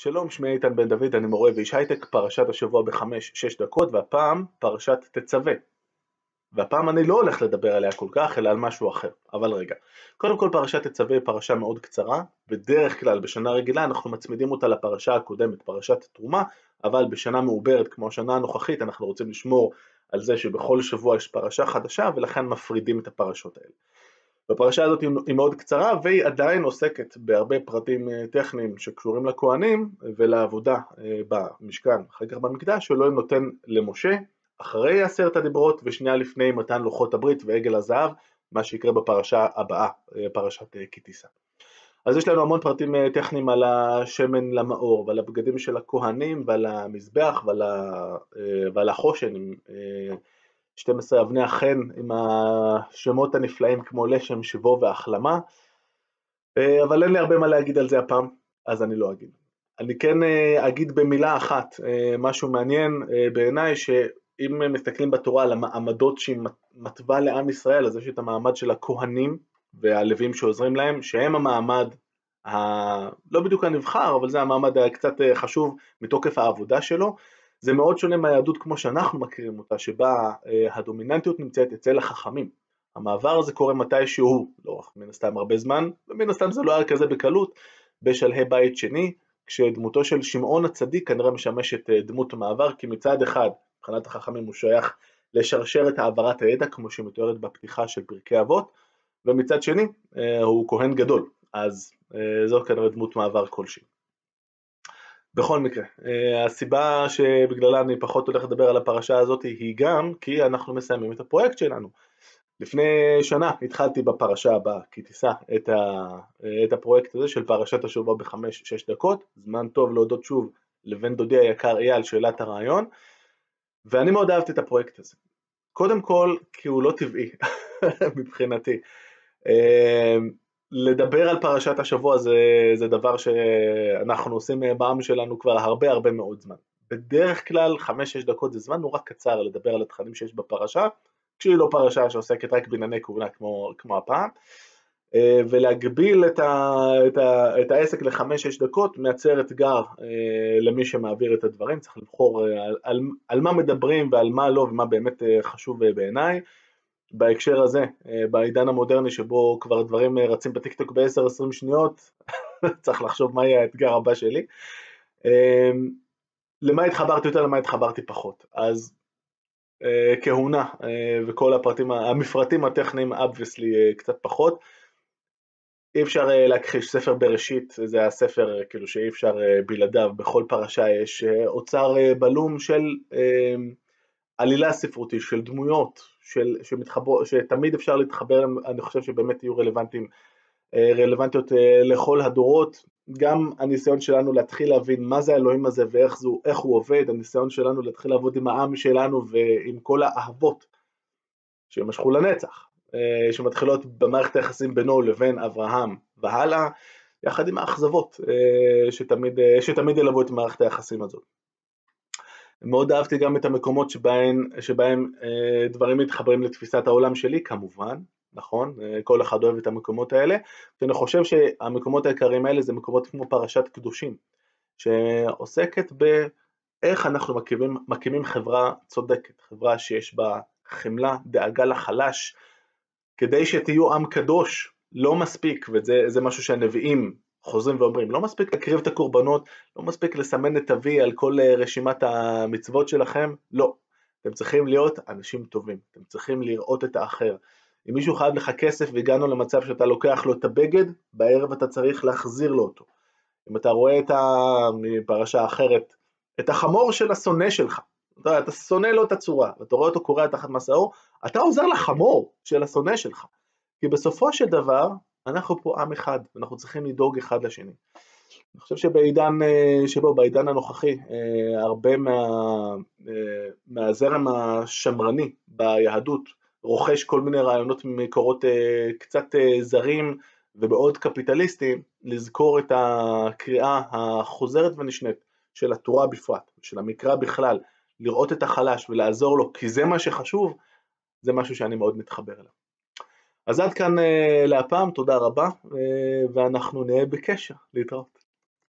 שלום, שמי איתן בן דוד, אני מורה ואיש הייטק, פרשת השבוע בחמש-שש דקות, והפעם פרשת תצווה. והפעם אני לא הולך לדבר עליה כל כך, אלא על משהו אחר. אבל רגע, קודם כל פרשת תצווה היא פרשה מאוד קצרה, בדרך כלל בשנה רגילה אנחנו מצמידים אותה לפרשה הקודמת, פרשת תרומה, אבל בשנה מעוברת כמו השנה הנוכחית אנחנו רוצים לשמור על זה שבכל שבוע יש פרשה חדשה, ולכן מפרידים את הפרשות האלה. הפרשה הזאת היא מאוד קצרה והיא עדיין עוסקת בהרבה פרטים אה, טכניים שקשורים לכהנים ולעבודה אה, במשכן, אחר כך במקדש, שאלוהים נותן למשה אחרי עשרת הדיברות ושנייה לפני מתן לוחות הברית ועגל הזהב, מה שיקרה בפרשה הבאה, אה, פרשת כי תישא. אז יש לנו המון פרטים טכניים על השמן למאור ועל הבגדים של הכהנים ועל המזבח ועל החושן 12 אבני החן עם השמות הנפלאים כמו לשם, שבו והחלמה, אה, אבל אין לי הרבה מה להגיד על זה הפעם, אז אני לא אגיד. אני כן אה, אגיד במילה אחת אה, משהו מעניין בעיניי, שאם מסתכלים בתורה על המעמדות שהיא מתווה לעם ישראל, אז יש את המעמד של הכהנים והלווים שעוזרים להם, שהם המעמד ה... לא בדיוק הנבחר, אבל זה המעמד הקצת חשוב מתוקף העבודה שלו, זה מאוד שונה מהיהדות כמו שאנחנו מכירים אותה, שבה אה, הדומיננטיות נמצאת אצל החכמים. המעבר הזה קורה מתישהו, לא מן הסתם הרבה זמן, ומן הסתם זה לא היה כזה בקלות, בשלהי בית שני, כשדמותו של שמעון הצדיק כנראה משמשת אה, דמות מעבר, כי מצד אחד, מבחינת החכמים הוא שייך לשרשרת העברת הידע, כמו שמתוארת בפתיחה של פרקי אבות, ומצד שני, אה, הוא כהן גדול, אז זו כנראה דמות מעבר כלשהי. בכל מקרה, אה, הסיבה שבגללה אני פחות הולך לדבר על הפרשה הזאת היא גם כי אנחנו מסיימים את הפרויקט שלנו. לפני שנה התחלתי בפרשה הבאה, כי תישא את, ה, את הפרויקט הזה של פרשת השבוע בחמש-שש דקות, זמן טוב להודות שוב לבן דודי היקר אייל שאלת הרעיון, ואני מאוד אהבתי את הפרויקט הזה. קודם כל כי הוא לא טבעי מבחינתי. אה, לדבר על פרשת השבוע זה, זה דבר שאנחנו עושים בעם שלנו כבר הרבה הרבה מאוד זמן. בדרך כלל 5-6 דקות זה זמן נורא קצר לדבר על התכנים שיש בפרשה, כשהיא לא פרשה שעוסקת רק בענייני כהונה כמו, כמו הפעם, אה, ולהגביל את, ה, את, ה, את העסק ל-5-6 דקות מייצר אתגר אה, למי שמעביר את הדברים, צריך לבחור אה, על, על, על מה מדברים ועל מה לא ומה באמת חשוב בעיניי. בהקשר הזה, אה, בעידן המודרני שבו כבר דברים אה, רצים בטיקטוק ב-10-20 שניות, צריך לחשוב מה יהיה האתגר הבא שלי. אה, למה התחברתי יותר, למה התחברתי פחות. אז כהונה וכל הפרטים, המפרטים הטכניים אבוויסלי קצת פחות. אי אפשר להכחיש, ספר בראשית זה הספר כאילו שאי אפשר בלעדיו, בכל פרשה יש אוצר בלום של עלילה ספרותית, של דמויות, של, שמתחבר, שתמיד אפשר להתחבר, אני חושב שבאמת יהיו רלוונטיים, אה, רלוונטיות אה, לכל הדורות, גם הניסיון שלנו להתחיל להבין מה זה האלוהים הזה ואיך זו, הוא עובד, הניסיון שלנו להתחיל לעבוד עם העם שלנו ועם כל האהבות שמשכו לנצח, אה, שמתחילות במערכת היחסים בינו לבין אברהם והלאה, יחד עם האכזבות שתמיד, שתמיד ילוו את מערכת היחסים הזאת. מאוד אהבתי גם את המקומות שבהם, שבהם אה, דברים מתחברים לתפיסת העולם שלי כמובן, נכון? אה, כל אחד אוהב את המקומות האלה, ואני חושב שהמקומות העיקריים האלה זה מקומות כמו פרשת קדושים, שעוסקת באיך אנחנו מקימים, מקימים חברה צודקת, חברה שיש בה חמלה, דאגה לחלש, כדי שתהיו עם קדוש, לא מספיק, וזה משהו שהנביאים חוזרים ואומרים, לא מספיק להקריב את הקורבנות, לא מספיק לסמן את אבי על כל אה, רשימת המצוות שלכם, לא. אתם צריכים להיות אנשים טובים, אתם צריכים לראות את האחר. אם מישהו חייב לך כסף והגענו למצב שאתה לוקח לו את הבגד, בערב אתה צריך להחזיר לו אותו. אם אתה רואה את ה... מפרשה אחרת, את החמור של השונא שלך, אתה, אתה שונא לו את הצורה, ואתה רואה אותו קורע תחת מסעו, אתה עוזר לחמור של השונא שלך. כי בסופו של דבר, אנחנו פה עם אחד, ואנחנו צריכים לדאוג אחד לשני. אני חושב שבעידן אה, שבו, בעידן הנוכחי, אה, הרבה מה, אה, מהזרם השמרני ביהדות רוכש כל מיני רעיונות ממקורות קצת זרים ומאוד קפיטליסטיים, לזכור את הקריאה החוזרת ונשנית של התורה בפרט, של המקרא בכלל, לראות את החלש ולעזור לו, כי זה מה שחשוב, זה משהו שאני מאוד מתחבר אליו. אז עד כאן אה, להפעם, תודה רבה, אה, ואנחנו נהיה בקשר, להתראות.